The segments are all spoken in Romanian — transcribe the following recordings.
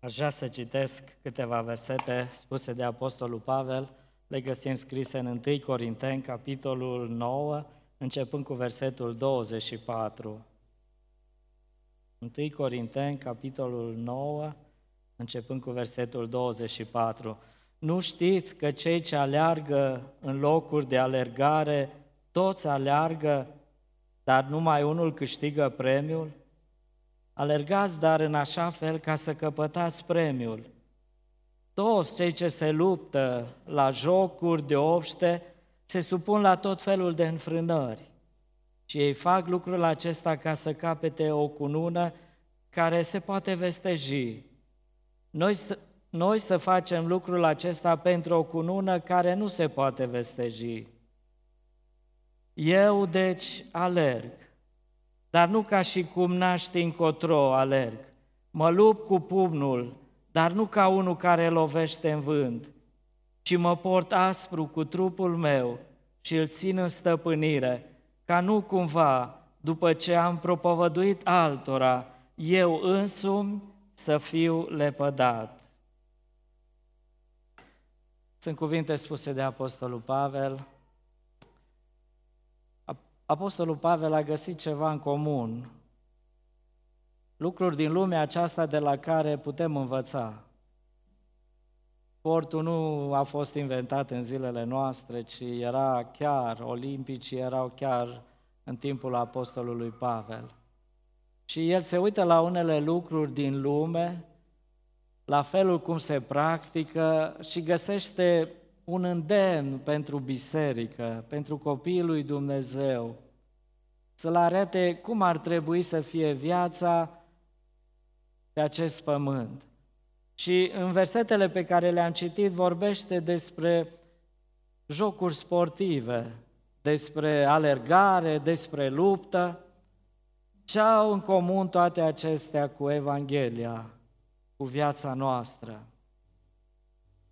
Aș vrea să citesc câteva versete spuse de Apostolul Pavel, le găsim scrise în 1 Corinteni, capitolul 9, începând cu versetul 24. 1 Corinteni, capitolul 9, începând cu versetul 24. Nu știți că cei ce aleargă în locuri de alergare, toți aleargă, dar numai unul câștigă premiul? Alergați dar în așa fel ca să căpătați premiul. Toți cei ce se luptă la jocuri de obște se supun la tot felul de înfrânări. Și ei fac lucrul acesta ca să capete o cunună care se poate vesteji. Noi să, noi să facem lucrul acesta pentru o cunună care nu se poate vesteji. Eu, deci, alerg, dar nu ca și cum naști încotro alerg. Mă lupt cu pumnul, dar nu ca unul care lovește în vânt, ci mă port aspru cu trupul meu și îl țin în stăpânire, ca nu cumva, după ce am propovăduit altora, eu însumi să fiu lepădat. Sunt cuvinte spuse de Apostolul Pavel. Apostolul Pavel a găsit ceva în comun, lucruri din lumea aceasta de la care putem învăța. Sportul nu a fost inventat în zilele noastre, ci era chiar, olimpicii erau chiar în timpul apostolului Pavel. Și el se uită la unele lucruri din lume, la felul cum se practică și găsește un îndemn pentru biserică, pentru copiii lui Dumnezeu, să-l arate cum ar trebui să fie viața pe acest pământ. Și în versetele pe care le-am citit vorbește despre jocuri sportive, despre alergare, despre luptă. Ce au în comun toate acestea cu Evanghelia, cu viața noastră?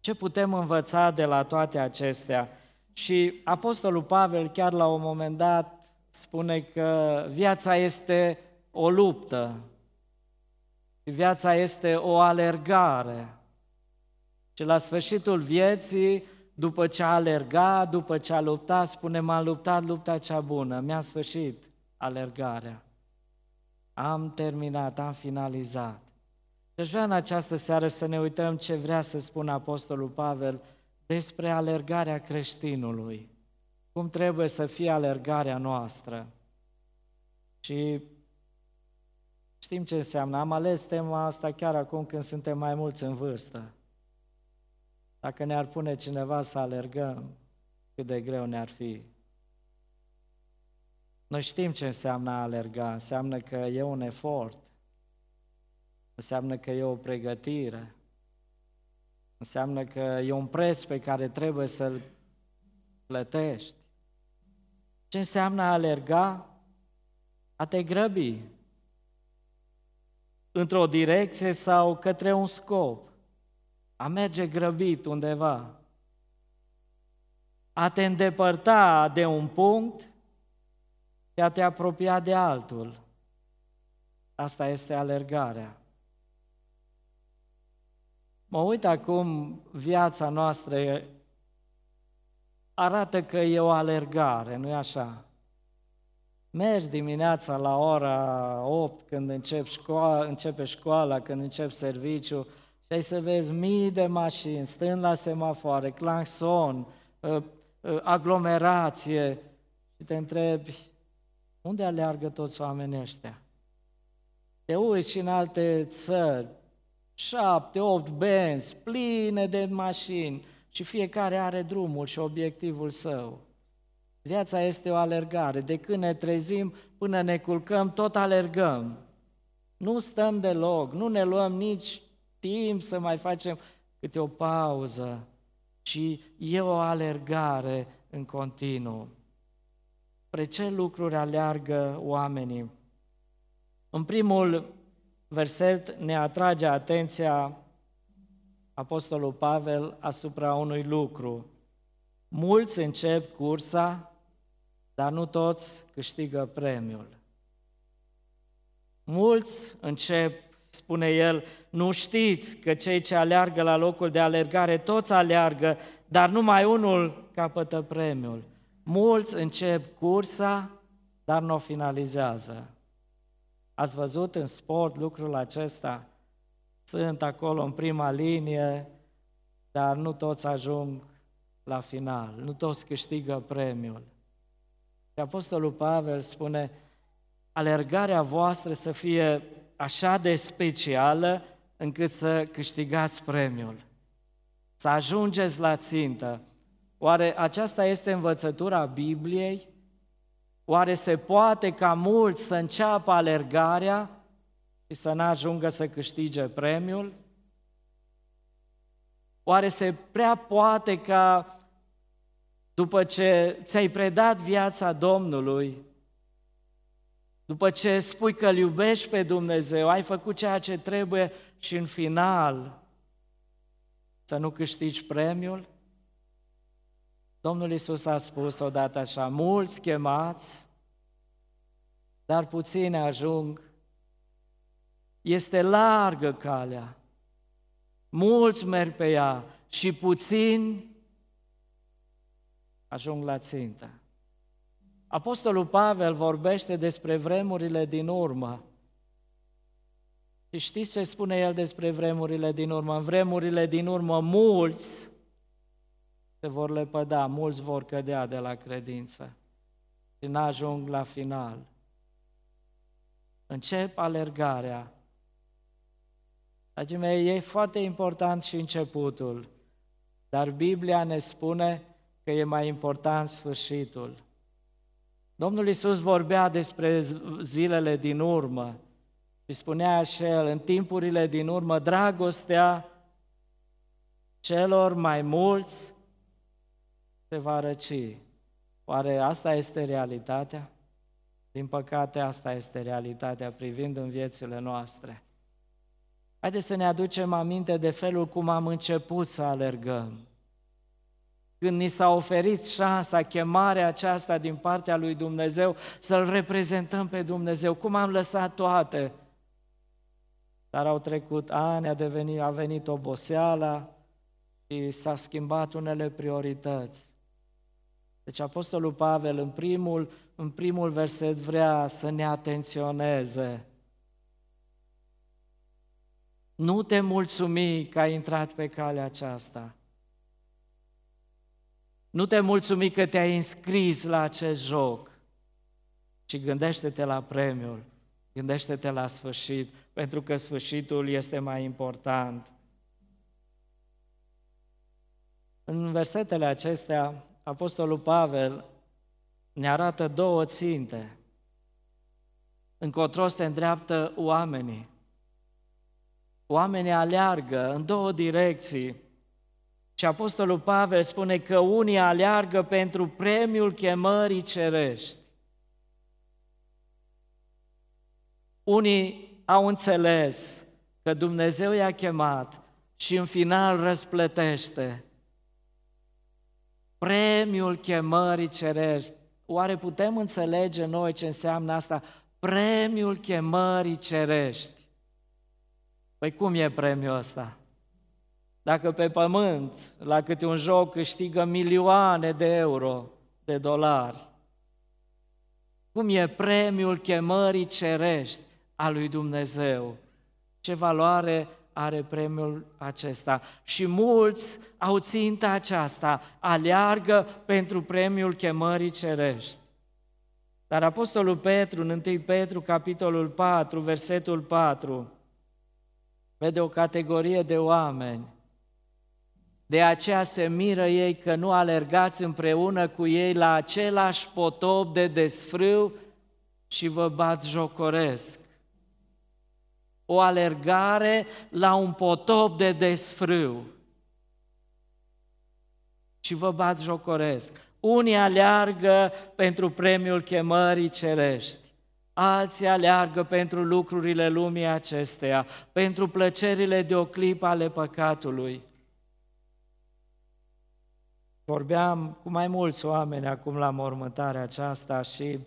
Ce putem învăța de la toate acestea? Și Apostolul Pavel chiar la un moment dat spune că viața este o luptă, viața este o alergare. Și la sfârșitul vieții, după ce a alergat, după ce a luptat, spune, m-am luptat lupta cea bună, mi-a sfârșit alergarea. Am terminat, am finalizat. Deci vreau în această seară să ne uităm ce vrea să spună Apostolul Pavel despre alergarea creștinului. Cum trebuie să fie alergarea noastră. Și știm ce înseamnă. Am ales tema asta chiar acum când suntem mai mulți în vârstă. Dacă ne-ar pune cineva să alergăm, cât de greu ne-ar fi. Noi știm ce înseamnă a alerga. Înseamnă că e un efort. Înseamnă că e o pregătire. Înseamnă că e un preț pe care trebuie să-l plătești. Ce înseamnă a alerga? A te grăbi într-o direcție sau către un scop. A merge grăbit undeva. A te îndepărta de un punct și a te apropia de altul. Asta este alergarea. Mă uit acum, viața noastră arată că e o alergare, nu-i așa? Mergi dimineața la ora 8 când încep școala, începe școala, când încep serviciu și ai să vezi mii de mașini stând la semafoare, claxon, ă, ă, aglomerație și te întrebi unde aleargă toți oamenii ăștia? Te uiți și în alte țări, șapte, opt benzi, pline de mașini și fiecare are drumul și obiectivul său. Viața este o alergare. De când ne trezim până ne culcăm, tot alergăm. Nu stăm deloc, nu ne luăm nici timp să mai facem câte o pauză, ci e o alergare în continuu. Spre ce lucruri aleargă oamenii? În primul verset ne atrage atenția Apostolul Pavel asupra unui lucru. Mulți încep cursa, dar nu toți câștigă premiul. Mulți încep spune el, nu știți că cei ce aleargă la locul de alergare toți aleargă, dar numai unul capătă premiul. Mulți încep cursa, dar nu o finalizează. Ați văzut în sport lucrul acesta? Sunt acolo în prima linie, dar nu toți ajung la final, nu toți câștigă premiul. Și Apostolul Pavel spune, alergarea voastră să fie așa de specială încât să câștigați premiul, să ajungeți la țintă. Oare aceasta este învățătura Bibliei? Oare se poate ca mulți să înceapă alergarea și să n-ajungă să câștige premiul? Oare se prea poate ca după ce ți-ai predat viața Domnului, după ce spui că îl iubești pe Dumnezeu, ai făcut ceea ce trebuie și în final să nu câștigi premiul? Domnul Isus a spus odată așa, mulți chemați, dar puțini ajung. Este largă calea, mulți merg pe ea și puțini ajung la țintă. Apostolul Pavel vorbește despre vremurile din urmă. Și știți ce spune el despre vremurile din urmă? În vremurile din urmă mulți se vor lepăda, mulți vor cădea de la credință și n-ajung la final. Încep alergarea. Dragii mei, e foarte important și începutul, dar Biblia ne spune că e mai important sfârșitul. Domnul Isus vorbea despre zilele din urmă și spunea așa el, în timpurile din urmă, dragostea celor mai mulți se va răci. Oare asta este realitatea? Din păcate, asta este realitatea privind în viețile noastre. Haideți să ne aducem aminte de felul cum am început să alergăm când ni s-a oferit șansa, chemarea aceasta din partea lui Dumnezeu, să-L reprezentăm pe Dumnezeu, cum am lăsat toate. Dar au trecut ani, a, devenit, a venit oboseala și s-a schimbat unele priorități. Deci Apostolul Pavel în primul, în primul verset vrea să ne atenționeze. Nu te mulțumi că ai intrat pe calea aceasta. Nu te mulțumi că te-ai înscris la acest joc, ci gândește-te la premiul, gândește-te la sfârșit, pentru că sfârșitul este mai important. În versetele acestea, Apostolul Pavel ne arată două ținte. Încotro se îndreaptă oamenii. Oamenii aleargă în două direcții. Și Apostolul Pavel spune că unii aleargă pentru premiul chemării cerești. Unii au înțeles că Dumnezeu i-a chemat și în final răsplătește. Premiul chemării cerești. Oare putem înțelege noi ce înseamnă asta? Premiul chemării cerești. Păi cum e premiul ăsta? Dacă pe pământ, la câte un joc, câștigă milioane de euro, de dolari, cum e premiul chemării cerești a lui Dumnezeu? Ce valoare are premiul acesta? Și mulți au ținta aceasta, aleargă pentru premiul chemării cerești. Dar Apostolul Petru, în 1 Petru, capitolul 4, versetul 4, vede o categorie de oameni de aceea se miră ei că nu alergați împreună cu ei la același potop de desfrâu și vă bat jocoresc. O alergare la un potop de desfrâu și vă bat jocoresc. Unii aleargă pentru premiul chemării cerești, alții aleargă pentru lucrurile lumii acesteia, pentru plăcerile de o clipă ale păcatului. Vorbeam cu mai mulți oameni acum la mormântarea aceasta și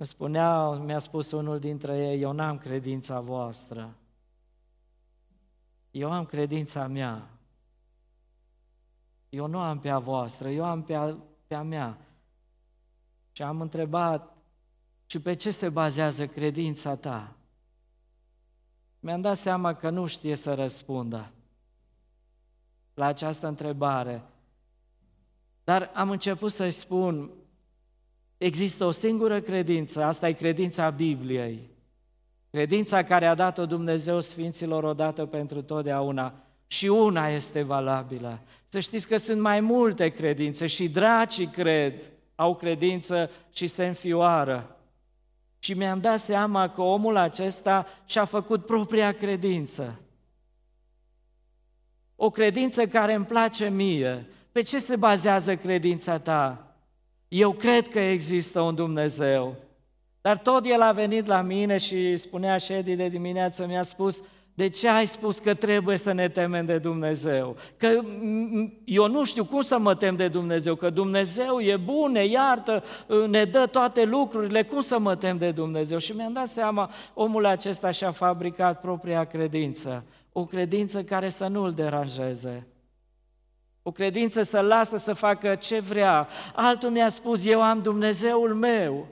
îmi spunea, mi-a spus unul dintre ei, eu n-am credința voastră. Eu am credința mea. Eu nu am pe a voastră, eu am pe a, pe a mea. Și am întrebat, și pe ce se bazează credința ta? Mi-am dat seama că nu știe să răspundă la această întrebare. Dar am început să-i spun, există o singură credință, asta e credința Bibliei. Credința care a dat-o Dumnezeu Sfinților odată pentru totdeauna și una este valabilă. Să știți că sunt mai multe credințe și dracii cred, au credință și se înfioară. Și mi-am dat seama că omul acesta și-a făcut propria credință. O credință care îmi place mie. Pe ce se bazează credința ta? Eu cred că există un Dumnezeu. Dar tot el a venit la mine și spunea Ședi de dimineață, mi-a spus, de ce ai spus că trebuie să ne temem de Dumnezeu? Că eu nu știu cum să mă tem de Dumnezeu, că Dumnezeu e bun, ne iartă, ne dă toate lucrurile, cum să mă tem de Dumnezeu? Și mi-am dat seama, omul acesta și-a fabricat propria credință, o credință care să nu îl deranjeze. O credință să lasă să facă ce vrea. Altul mi-a spus, eu am Dumnezeul meu.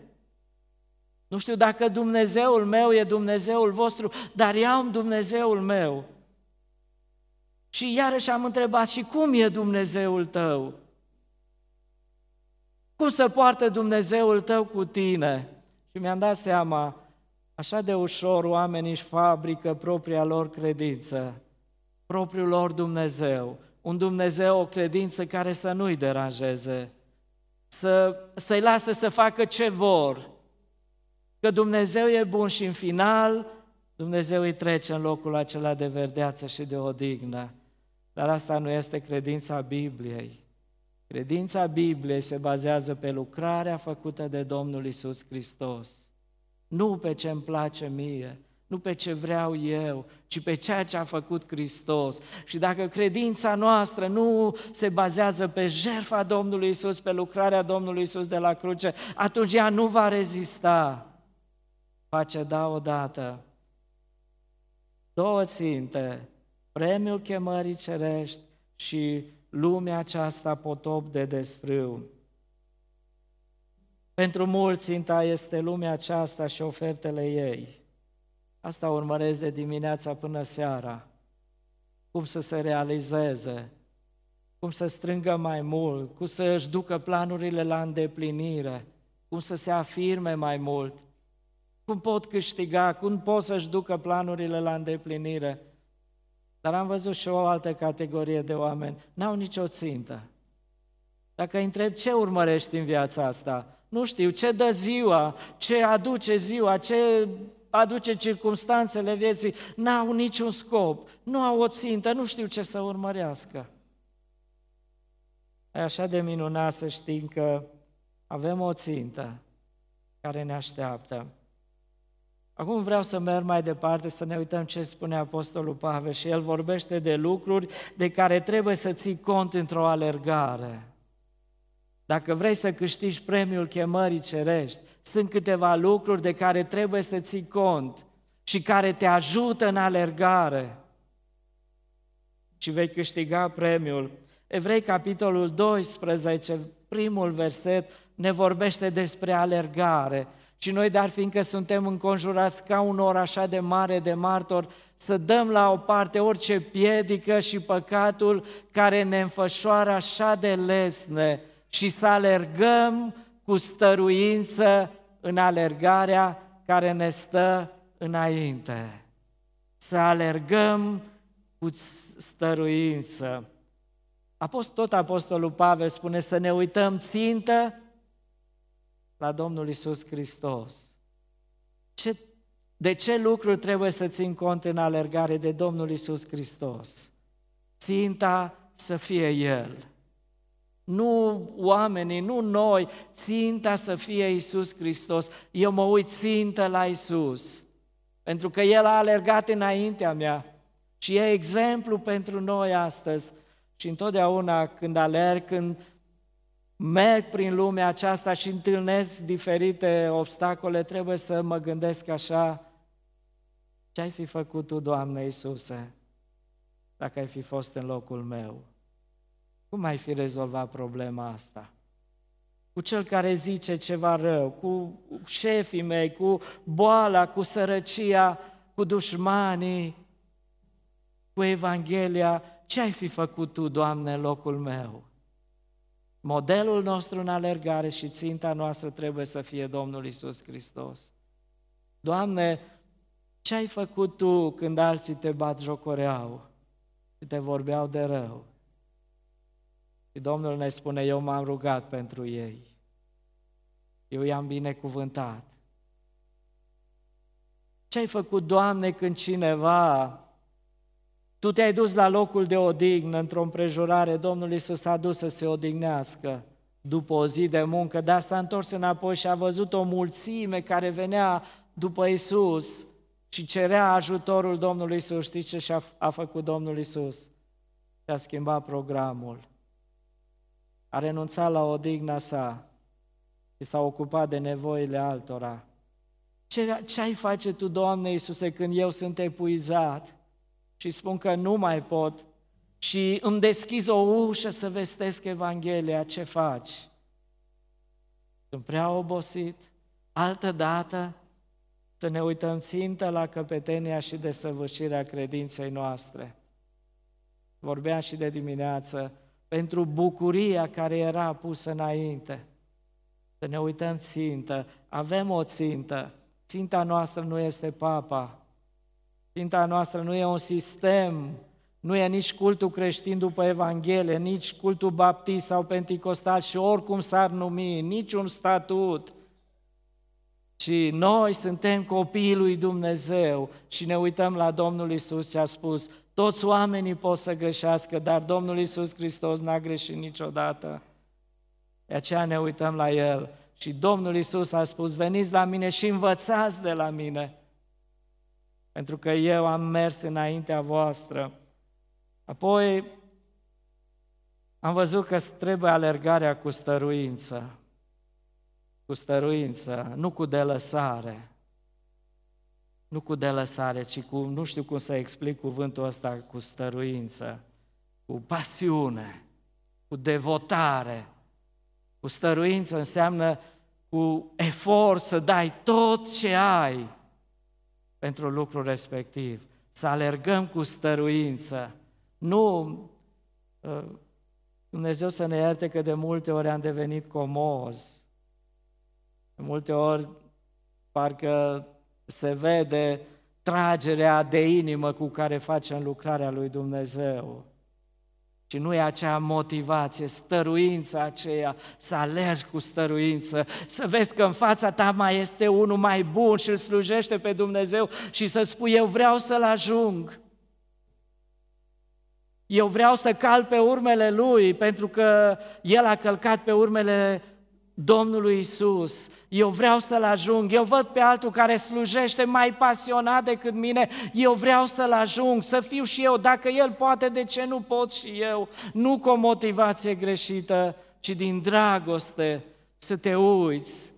Nu știu dacă Dumnezeul meu e Dumnezeul vostru, dar eu am Dumnezeul meu. Și iarăși am întrebat, și cum e Dumnezeul tău? Cum se poartă Dumnezeul tău cu tine? Și mi-am dat seama, așa de ușor oamenii își fabrică propria lor credință, propriul lor Dumnezeu, un Dumnezeu, o credință care să nu-i deranjeze, să, să-i lasă să facă ce vor, Că Dumnezeu e bun și în final Dumnezeu îi trece în locul acela de verdeață și de odihnă. Dar asta nu este credința Bibliei. Credința Bibliei se bazează pe lucrarea făcută de Domnul Isus Hristos. Nu pe ce îmi place mie, nu pe ce vreau eu, ci pe ceea ce a făcut Hristos. Și dacă credința noastră nu se bazează pe jertfa Domnului Isus, pe lucrarea Domnului Isus de la cruce, atunci ea nu va rezista face da odată două ținte, premiul chemării cerești și lumea aceasta potop de desfrâu. Pentru mulți ținta este lumea aceasta și ofertele ei. Asta urmăresc de dimineața până seara. Cum să se realizeze, cum să strângă mai mult, cum să își ducă planurile la îndeplinire, cum să se afirme mai mult, cum pot câștiga, cum pot să-și ducă planurile la îndeplinire. Dar am văzut și o altă categorie de oameni, n-au nicio țintă. Dacă îi întreb ce urmărești în viața asta, nu știu, ce dă ziua, ce aduce ziua, ce aduce circumstanțele vieții, n-au niciun scop, nu au o țintă, nu știu ce să urmărească. E așa de minunat să știm că avem o țintă care ne așteaptă. Acum vreau să merg mai departe, să ne uităm ce spune Apostolul Pavel și el vorbește de lucruri de care trebuie să ții cont într-o alergare. Dacă vrei să câștigi premiul chemării cerești, sunt câteva lucruri de care trebuie să ții cont și care te ajută în alergare. Și vei câștiga premiul. Evrei, capitolul 12, primul verset, ne vorbește despre alergare. Și noi, dar fiindcă suntem înconjurați ca un or așa de mare de martor, să dăm la o parte orice piedică și păcatul care ne înfășoară așa de lesne și să alergăm cu stăruință în alergarea care ne stă înainte. Să alergăm cu stăruință. Apost, tot Apostolul Pavel spune să ne uităm țintă la Domnul Isus Hristos. Ce, de ce lucruri trebuie să țin cont în alergare de Domnul Isus Hristos? Ținta să fie El. Nu oamenii, nu noi, ținta să fie Isus Hristos. Eu mă uit țintă la Isus, pentru că El a alergat înaintea mea și e exemplu pentru noi astăzi. Și întotdeauna când alerg, când merg prin lumea aceasta și întâlnesc diferite obstacole, trebuie să mă gândesc așa, ce ai fi făcut Tu, Doamne Iisuse? dacă ai fi fost în locul meu? Cum ai fi rezolvat problema asta? Cu cel care zice ceva rău, cu șefii mei, cu boala, cu sărăcia, cu dușmanii, cu Evanghelia, ce ai fi făcut tu, Doamne, în locul meu? Modelul nostru în alergare și ținta noastră trebuie să fie Domnul Isus Hristos. Doamne, ce ai făcut Tu când alții te bat jocoreau și te vorbeau de rău? Și Domnul ne spune, eu m-am rugat pentru ei. Eu i-am binecuvântat. Ce ai făcut, Doamne, când cineva tu te-ai dus la locul de odihnă într-o împrejurare, Domnul Iisus a dus să se odihnească după o zi de muncă, dar s-a întors înapoi și a văzut o mulțime care venea după Iisus și cerea ajutorul Domnului Iisus. Știți ce și-a a făcut Domnul Iisus? Și-a schimbat programul. A renunțat la odihna sa și s-a ocupat de nevoile altora. Ce, ce ai face tu, Doamne Iisuse, când eu sunt epuizat? și spun că nu mai pot și îmi deschizi o ușă să vestesc Evanghelia, ce faci? Sunt prea obosit. Altă dată să ne uităm țintă la căpetenia și desăvârșirea credinței noastre. Vorbeam și de dimineață, pentru bucuria care era pusă înainte. Să ne uităm țintă. Avem o țintă. Ținta noastră nu este papa, Ținta noastră nu e un sistem, nu e nici cultul creștin după Evanghelie, nici cultul baptist sau penticostal și oricum s-ar numi, niciun statut. Și noi suntem copiii lui Dumnezeu și ne uităm la Domnul Isus și a spus, toți oamenii pot să greșească, dar Domnul Isus Hristos n-a greșit niciodată. De aceea ne uităm la El. Și Domnul Isus a spus, veniți la mine și învățați de la mine, pentru că eu am mers înaintea voastră. Apoi am văzut că trebuie alergarea cu stăruință, cu stăruință, nu cu delăsare. Nu cu delăsare, ci cu, nu știu cum să explic cuvântul ăsta, cu stăruință, cu pasiune, cu devotare. Cu stăruință înseamnă cu efort să dai tot ce ai pentru lucrul respectiv. Să alergăm cu stăruință. Nu, uh, Dumnezeu să ne ierte că de multe ori am devenit comozi. De multe ori parcă se vede tragerea de inimă cu care facem lucrarea lui Dumnezeu. Și nu e acea motivație, stăruința aceea, să alergi cu stăruință, să vezi că în fața ta mai este unul mai bun și îl slujește pe Dumnezeu și să spui, eu vreau să-l ajung. Eu vreau să cal pe urmele Lui, pentru că El a călcat pe urmele Domnului Isus. Eu vreau să-l ajung, eu văd pe altul care slujește mai pasionat decât mine, eu vreau să-l ajung, să fiu și eu, dacă el poate, de ce nu pot și eu? Nu cu o motivație greșită, ci din dragoste să te uiți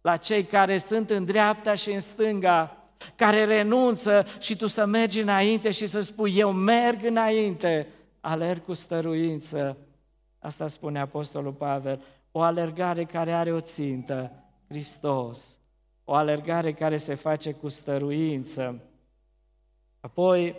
la cei care sunt în dreapta și în stânga, care renunță și tu să mergi înainte și să spui, eu merg înainte, alerg cu stăruință. Asta spune Apostolul Pavel, o alergare care are o țintă, Hristos, o alergare care se face cu stăruință. Apoi,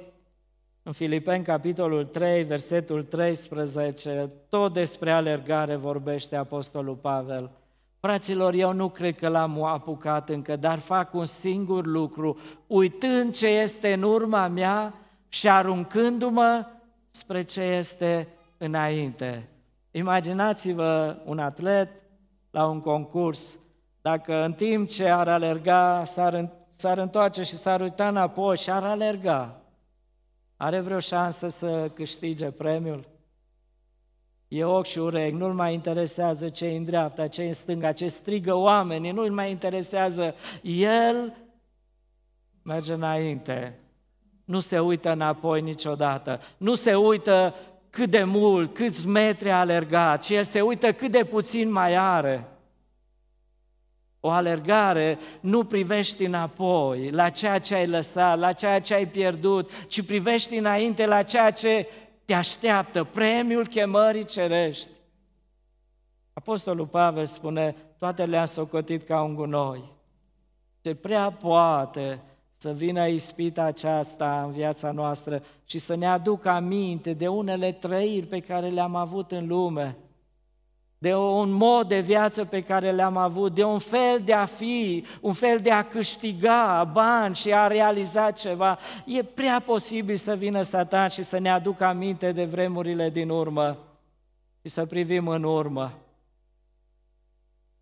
în Filipeni, capitolul 3, versetul 13, tot despre alergare vorbește Apostolul Pavel. Fraților, eu nu cred că l-am apucat încă, dar fac un singur lucru, uitând ce este în urma mea și aruncându-mă spre ce este înainte. Imaginați-vă un atlet la un concurs, dacă în timp ce ar alerga s-ar, s-ar întoarce și s-ar uita înapoi și ar alerga, are vreo șansă să câștige premiul? E ochi și urechi, nu-l mai interesează ce în dreapta, ce în stânga, ce strigă oamenii, nu-l mai interesează. El merge înainte, nu se uită înapoi niciodată, nu se uită cât de mult, câți metri a alergat și el se uită cât de puțin mai are. O alergare nu privești înapoi la ceea ce ai lăsat, la ceea ce ai pierdut, ci privești înainte la ceea ce te așteaptă, premiul chemării cerești. Apostolul Pavel spune, toate le-am socotit ca un gunoi. Se prea poate să vină ispita aceasta în viața noastră și să ne aducă aminte de unele trăiri pe care le-am avut în lume, de un mod de viață pe care le-am avut, de un fel de a fi, un fel de a câștiga bani și a realiza ceva. E prea posibil să vină Satan și să ne aducă aminte de vremurile din urmă și să privim în urmă.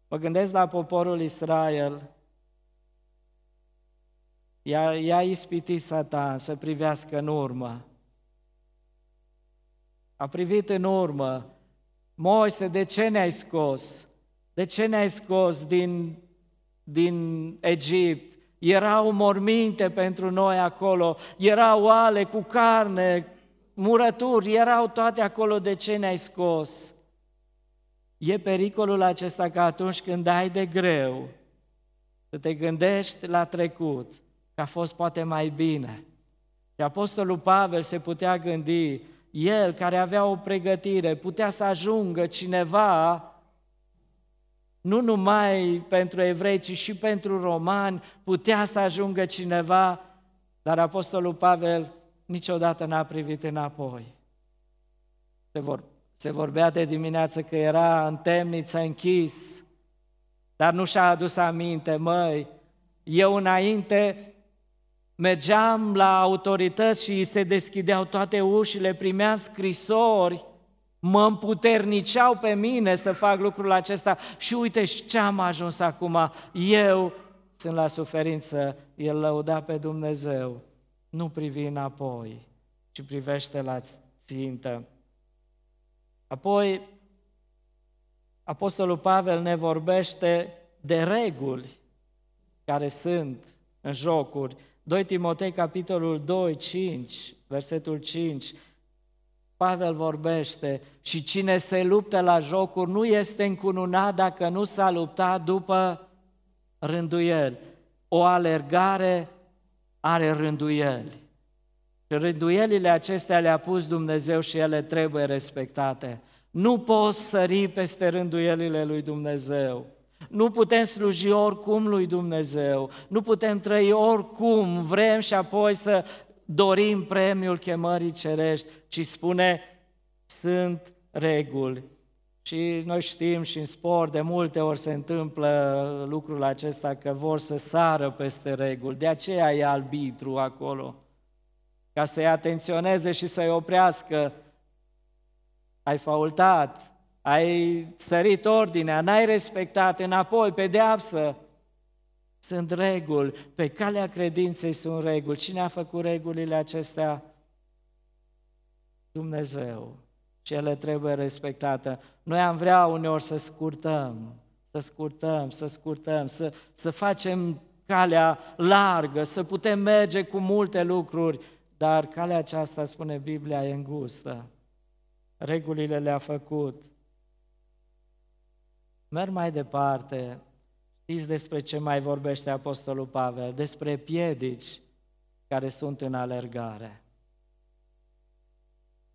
Mă gândesc la poporul Israel. I-a, i-a ispitit Satan să privească în urmă. A privit în urmă. Moise, de ce ne-ai scos? De ce ne-ai scos din, din Egipt? Erau morminte pentru noi acolo, erau oale cu carne, murături, erau toate acolo, de ce ne-ai scos? E pericolul acesta că atunci când ai de greu, să te gândești la trecut, că a fost poate mai bine. Și Apostolul Pavel se putea gândi, el care avea o pregătire, putea să ajungă cineva, nu numai pentru evrei, ci și pentru romani, putea să ajungă cineva, dar Apostolul Pavel niciodată n-a privit înapoi. Se vor se vorbea de dimineață că era în temniță închis, dar nu și-a adus aminte, măi, eu înainte mergeam la autorități și se deschideau toate ușile, primeam scrisori, mă împuterniceau pe mine să fac lucrul acesta și uite ce am ajuns acum, eu sunt la suferință, el lăuda pe Dumnezeu, nu privi înapoi, ci privește la țintă. Apoi, Apostolul Pavel ne vorbește de reguli care sunt în jocuri. 2 Timotei, capitolul 2, 5, versetul 5, Pavel vorbește și cine se luptă la jocuri nu este încununat dacă nu s-a luptat după rânduieli. O alergare are rânduieli. Și rânduielile acestea le-a pus Dumnezeu și ele trebuie respectate. Nu poți sări peste rânduielile lui Dumnezeu. Nu putem sluji oricum lui Dumnezeu. Nu putem trăi oricum vrem și apoi să dorim premiul chemării cerești, ci spune, sunt reguli. Și noi știm și în sport de multe ori se întâmplă lucrul acesta că vor să sară peste reguli. De aceea e arbitru acolo ca să-i atenționeze și să-i oprească. Ai faultat, ai sărit ordinea, n-ai respectat, înapoi, pedeapsă. Sunt reguli, pe calea credinței sunt reguli. Cine a făcut regulile acestea? Dumnezeu. Și ele trebuie respectate. Noi am vrea uneori să scurtăm, să scurtăm, să scurtăm, să, să facem calea largă, să putem merge cu multe lucruri, dar calea aceasta, spune Biblia, e îngustă. Regulile le-a făcut. Merg mai departe. Știți despre ce mai vorbește Apostolul Pavel? Despre piedici care sunt în alergare.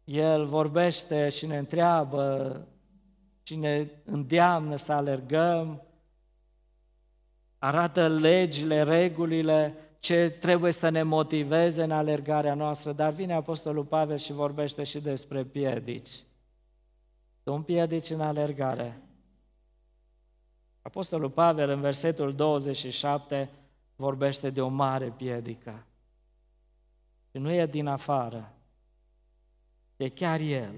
El vorbește și ne întreabă și ne îndeamnă să alergăm, arată legile, regulile, ce trebuie să ne motiveze în alergarea noastră, dar vine Apostolul Pavel și vorbește și despre piedici. Sunt piedici în alergare. Apostolul Pavel în versetul 27 vorbește de o mare piedică. Și nu e din afară, e chiar el.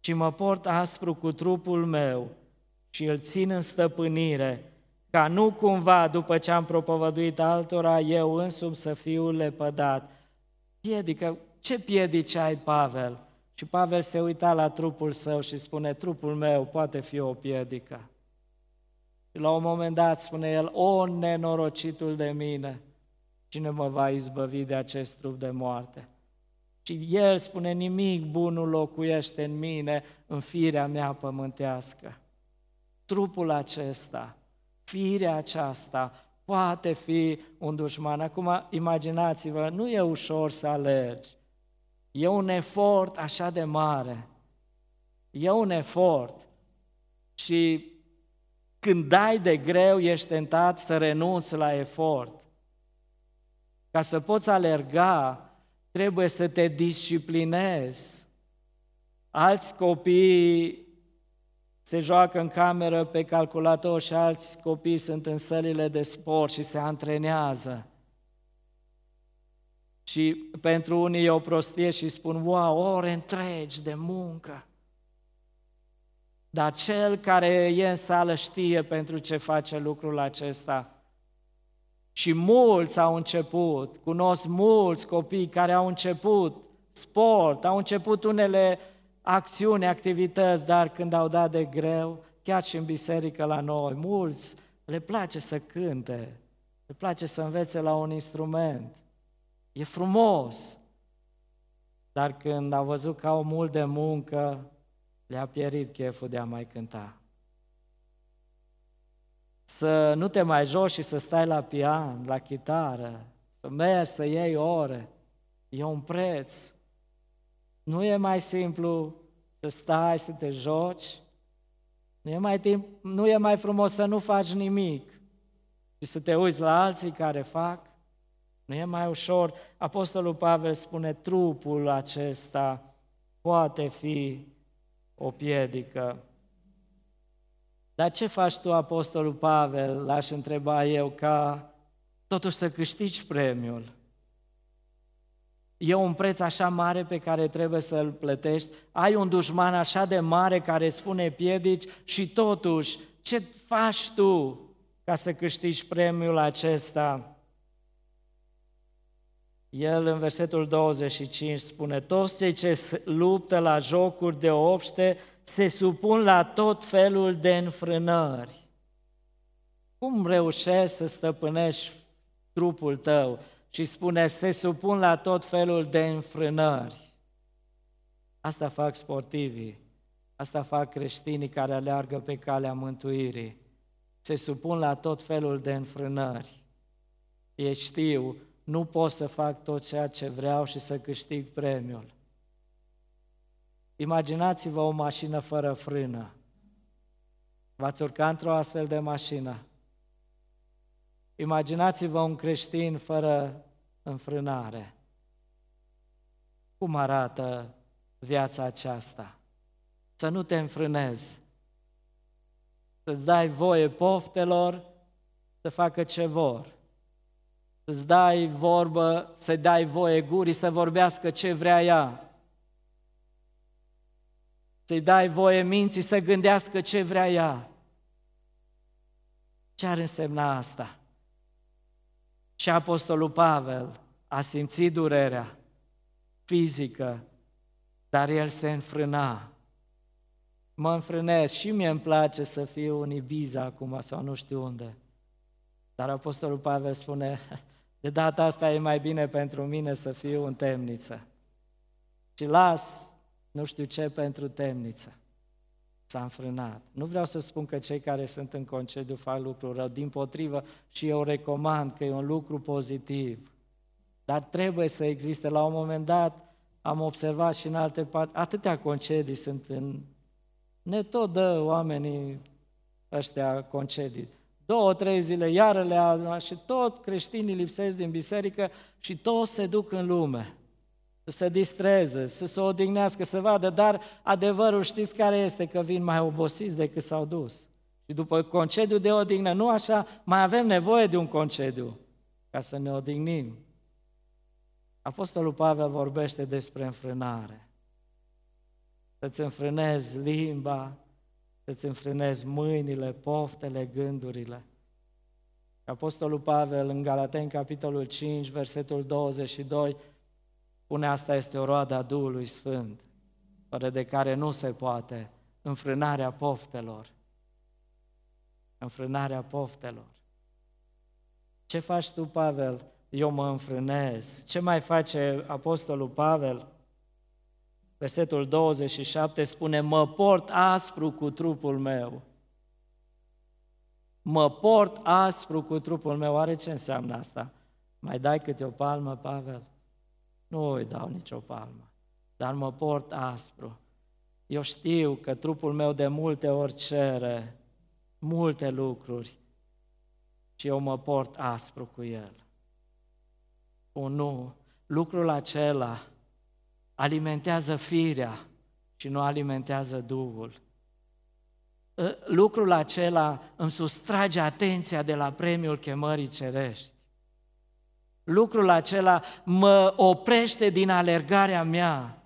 Ci mă port aspru cu trupul meu și îl țin în stăpânire, ca nu cumva, după ce am propovăduit altora, eu însumi să fiu lepădat. Piedică, ce piedici ai, Pavel? Și Pavel se uita la trupul său și spune, trupul meu poate fi o piedică. Și la un moment dat spune el, o nenorocitul de mine, cine mă va izbăvi de acest trup de moarte? Și el spune, nimic bun nu locuiește în mine, în firea mea pământească. Trupul acesta, firea aceasta poate fi un dușman. Acum, imaginați-vă, nu e ușor să alergi. E un efort așa de mare. E un efort. Și când dai de greu, ești tentat să renunți la efort. Ca să poți alerga, trebuie să te disciplinezi. Alți copii se joacă în cameră pe calculator și alți copii sunt în sălile de sport și se antrenează. Și pentru unii e o prostie și spun, wow, ore întregi de muncă. Dar cel care e în sală știe pentru ce face lucrul acesta. Și mulți au început, cunosc mulți copii care au început sport, au început unele acțiuni, activități, dar când au dat de greu, chiar și în biserică la noi, mulți le place să cânte, le place să învețe la un instrument. E frumos, dar când au văzut că au mult de muncă, le-a pierit cheful de a mai cânta. Să nu te mai joci și să stai la pian, la chitară, să mergi, să iei ore, e un preț. Nu e mai simplu să stai, să te joci, nu e mai, timp, nu e mai frumos să nu faci nimic și să te uiți la alții care fac. Nu e mai ușor. Apostolul Pavel spune, trupul acesta poate fi o piedică. Dar ce faci tu, Apostolul Pavel, l-aș întreba eu, ca totuși să câștigi premiul? E un preț așa mare pe care trebuie să-l plătești? Ai un dușman așa de mare care spune piedici și totuși, ce faci tu ca să câștigi premiul acesta? El în versetul 25 spune, toți cei ce luptă la jocuri de obște se supun la tot felul de înfrânări. Cum reușești să stăpânești trupul tău? Și spune, se supun la tot felul de înfrânări. Asta fac sportivii, asta fac creștinii care aleargă pe calea mântuirii. Se supun la tot felul de înfrânări. Ei știu nu pot să fac tot ceea ce vreau și să câștig premiul. Imaginați-vă o mașină fără frână. V-ați urca într-o astfel de mașină. Imaginați-vă un creștin fără înfrânare. Cum arată viața aceasta? Să nu te înfrânezi, să-ți dai voie poftelor să facă ce vor să-ți dai vorbă, să dai voie gurii să vorbească ce vrea ea. Să-i dai voie minții să gândească ce vrea ea. Ce ar însemna asta? Și Apostolul Pavel a simțit durerea fizică, dar el se înfrâna. Mă înfrânez și mie îmi place să fiu în Ibiza acum sau nu știu unde. Dar Apostolul Pavel spune, de data asta e mai bine pentru mine să fiu în temniță. Și las nu știu ce pentru temniță. S-a înfrânat. Nu vreau să spun că cei care sunt în concediu fac lucruri rău, din potrivă și eu recomand că e un lucru pozitiv. Dar trebuie să existe. La un moment dat am observat și în alte părți, atâtea concedii sunt în... Ne tot dă oamenii ăștia concedii două, trei zile, iară le adună și tot creștinii lipsesc din biserică și toți se duc în lume să se distreze, să se odihnească, să vadă, dar adevărul știți care este? Că vin mai obosiți decât s-au dus. Și după concediu de odihnă, nu așa, mai avem nevoie de un concediu ca să ne odihnim. Apostolul Pavel vorbește despre înfrânare. Să-ți înfrânezi limba, să-ți înfrânezi mâinile, poftele, gândurile. Apostolul Pavel în Galateni, capitolul 5, versetul 22, spune asta este o roadă a Duhului Sfânt, fără de care nu se poate înfrânarea poftelor. Înfrânarea poftelor. Ce faci tu, Pavel? Eu mă înfrânez. Ce mai face Apostolul Pavel? Versetul 27 spune, mă port aspru cu trupul meu. Mă port aspru cu trupul meu. Oare ce înseamnă asta? Mai dai câte o palmă, Pavel? Nu îi dau nicio palmă, dar mă port aspru. Eu știu că trupul meu de multe ori cere multe lucruri și eu mă port aspru cu el. O nu, lucrul acela alimentează firea și nu alimentează Duhul. Ă, lucrul acela îmi sustrage atenția de la premiul chemării cerești. Lucrul acela mă oprește din alergarea mea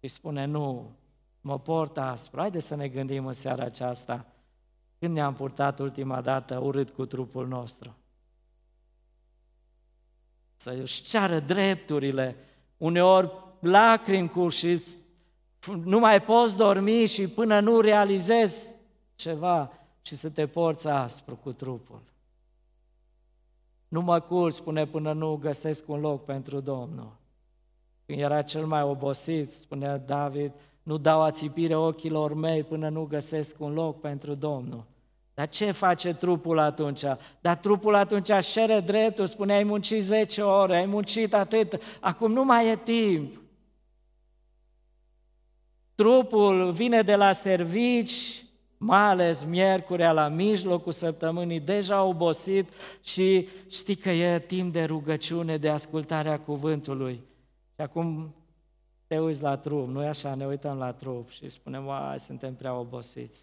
și spune nu, mă port aspru. Haideți să ne gândim în seara aceasta când ne-am purtat ultima dată urât cu trupul nostru. Să își ceară drepturile, uneori lacrimi cu și nu mai poți dormi și până nu realizezi ceva și să te porți aspru cu trupul. Nu mă culc, spune, până nu găsesc un loc pentru Domnul. Când era cel mai obosit, spunea David, nu dau ațipire ochilor mei până nu găsesc un loc pentru Domnul. Dar ce face trupul atunci? Dar trupul atunci își cere dreptul, spune, ai muncit 10 ore, ai muncit atât, acum nu mai e timp. Trupul vine de la servici, mai ales miercurea la mijlocul săptămânii, deja obosit și știi că e timp de rugăciune, de ascultarea cuvântului. Și acum te uiți la trup, nu-i așa? Ne uităm la trup și spunem, uai, suntem prea obosiți.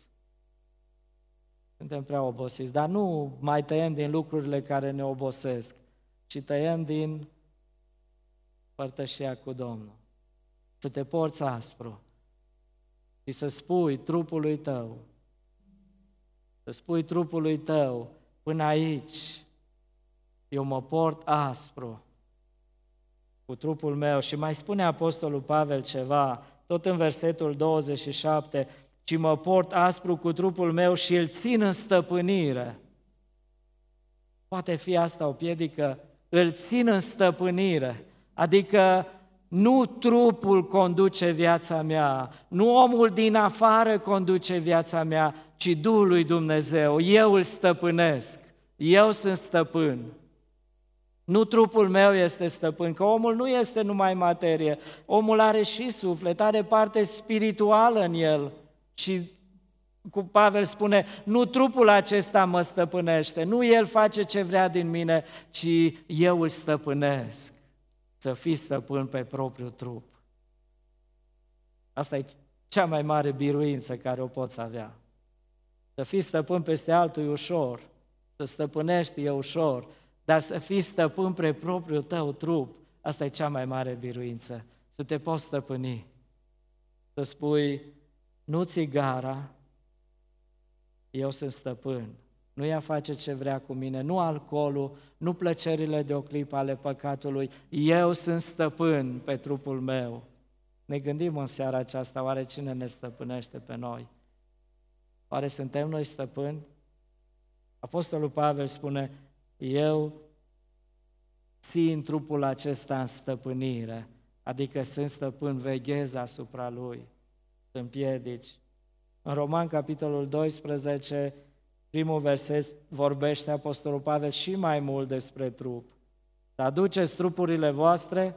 Suntem prea obosiți, dar nu mai tăiem din lucrurile care ne obosesc, ci tăiem din părtășia cu Domnul. Să te porți aspru și să spui trupului tău, să spui trupului tău, până aici, eu mă port aspru cu trupul meu. Și mai spune Apostolul Pavel ceva, tot în versetul 27, ci mă port aspru cu trupul meu și îl țin în stăpânire. Poate fi asta o piedică? Îl țin în stăpânire. Adică nu trupul conduce viața mea, nu omul din afară conduce viața mea, ci Duhul lui Dumnezeu. Eu îl stăpânesc, eu sunt stăpân. Nu trupul meu este stăpân, că omul nu este numai materie, omul are și suflet, are parte spirituală în el. Și cu Pavel spune, nu trupul acesta mă stăpânește, nu el face ce vrea din mine, ci eu îl stăpânesc. Să fii stăpân pe propriul trup. Asta e cea mai mare biruință care o poți avea. Să fii stăpân peste altul e ușor, să stăpânești e ușor, dar să fii stăpân pe propriul tău trup, asta e cea mai mare biruință. Să te poți stăpâni. Să spui, nu țigara, eu sunt stăpân. Nu ea face ce vrea cu mine, nu alcoolul, nu plăcerile de o clipă ale păcatului. Eu sunt stăpân pe trupul meu. Ne gândim în seara aceasta, oare cine ne stăpânește pe noi? Oare suntem noi stăpâni? Apostolul Pavel spune, eu țin trupul acesta în stăpânire, adică sunt stăpân, veghez asupra lui, sunt piedici. În Roman, capitolul 12, primul verset vorbește Apostolul Pavel și mai mult despre trup. Să aduceți trupurile voastre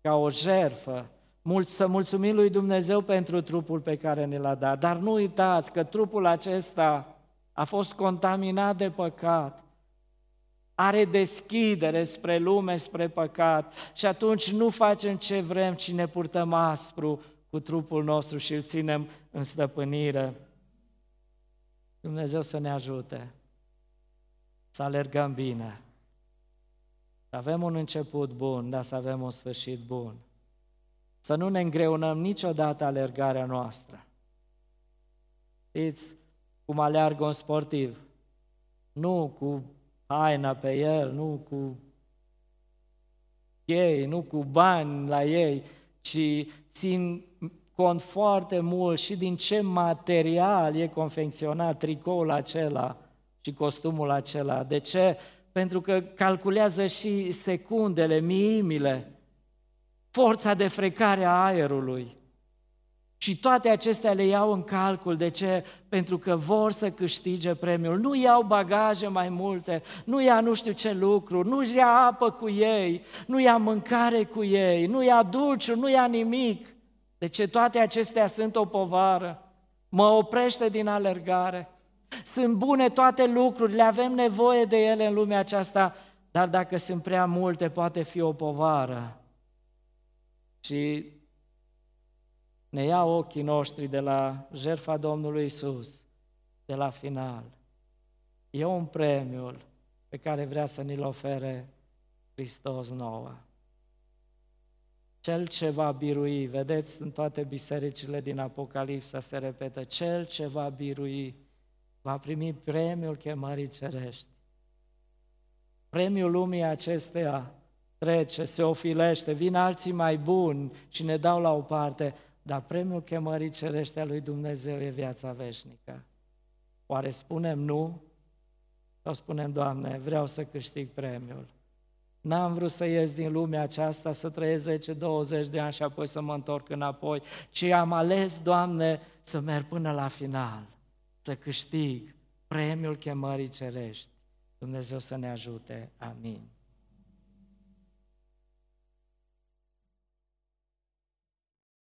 ca o jerfă mult, să mulțumim lui Dumnezeu pentru trupul pe care ne l-a dat. Dar nu uitați că trupul acesta a fost contaminat de păcat, are deschidere spre lume, spre păcat și atunci nu facem ce vrem, ci ne purtăm aspru cu trupul nostru și îl ținem în stăpânire. Dumnezeu să ne ajute să alergăm bine, să avem un început bun, dar să avem un sfârșit bun. Să nu ne îngreunăm niciodată alergarea noastră. Știți cum aleargă un sportiv? Nu cu haina pe el, nu cu ei, nu cu bani la ei, ci țin cont foarte mult și din ce material e confecționat tricoul acela și costumul acela. De ce? Pentru că calculează și secundele, miimile, forța de frecare a aerului. Și toate acestea le iau în calcul. De ce? Pentru că vor să câștige premiul. Nu iau bagaje mai multe, nu ia nu știu ce lucruri, nu ia apă cu ei, nu ia mâncare cu ei, nu ia dulciuri, nu ia nimic. De ce toate acestea sunt o povară? Mă oprește din alergare. Sunt bune toate lucrurile, avem nevoie de ele în lumea aceasta, dar dacă sunt prea multe, poate fi o povară. Și ne ia ochii noștri de la jertfa Domnului Isus, de la final. E un premiu pe care vrea să ni-l ofere Hristos nouă. Cel ce va birui, vedeți, în toate bisericile din Apocalipsa se repetă, cel ce va birui va primi premiul chemării cerești. Premiul lumii acesteia trece, se ofilește, vin alții mai buni și ne dau la o parte, dar premiul chemării cerește a lui Dumnezeu e viața veșnică. Oare spunem nu? Sau spunem, Doamne, vreau să câștig premiul? N-am vrut să ies din lumea aceasta, să trăiesc 10-20 de ani și apoi să mă întorc înapoi, ci am ales, Doamne, să merg până la final, să câștig premiul chemării cerești. Dumnezeu să ne ajute. Amin.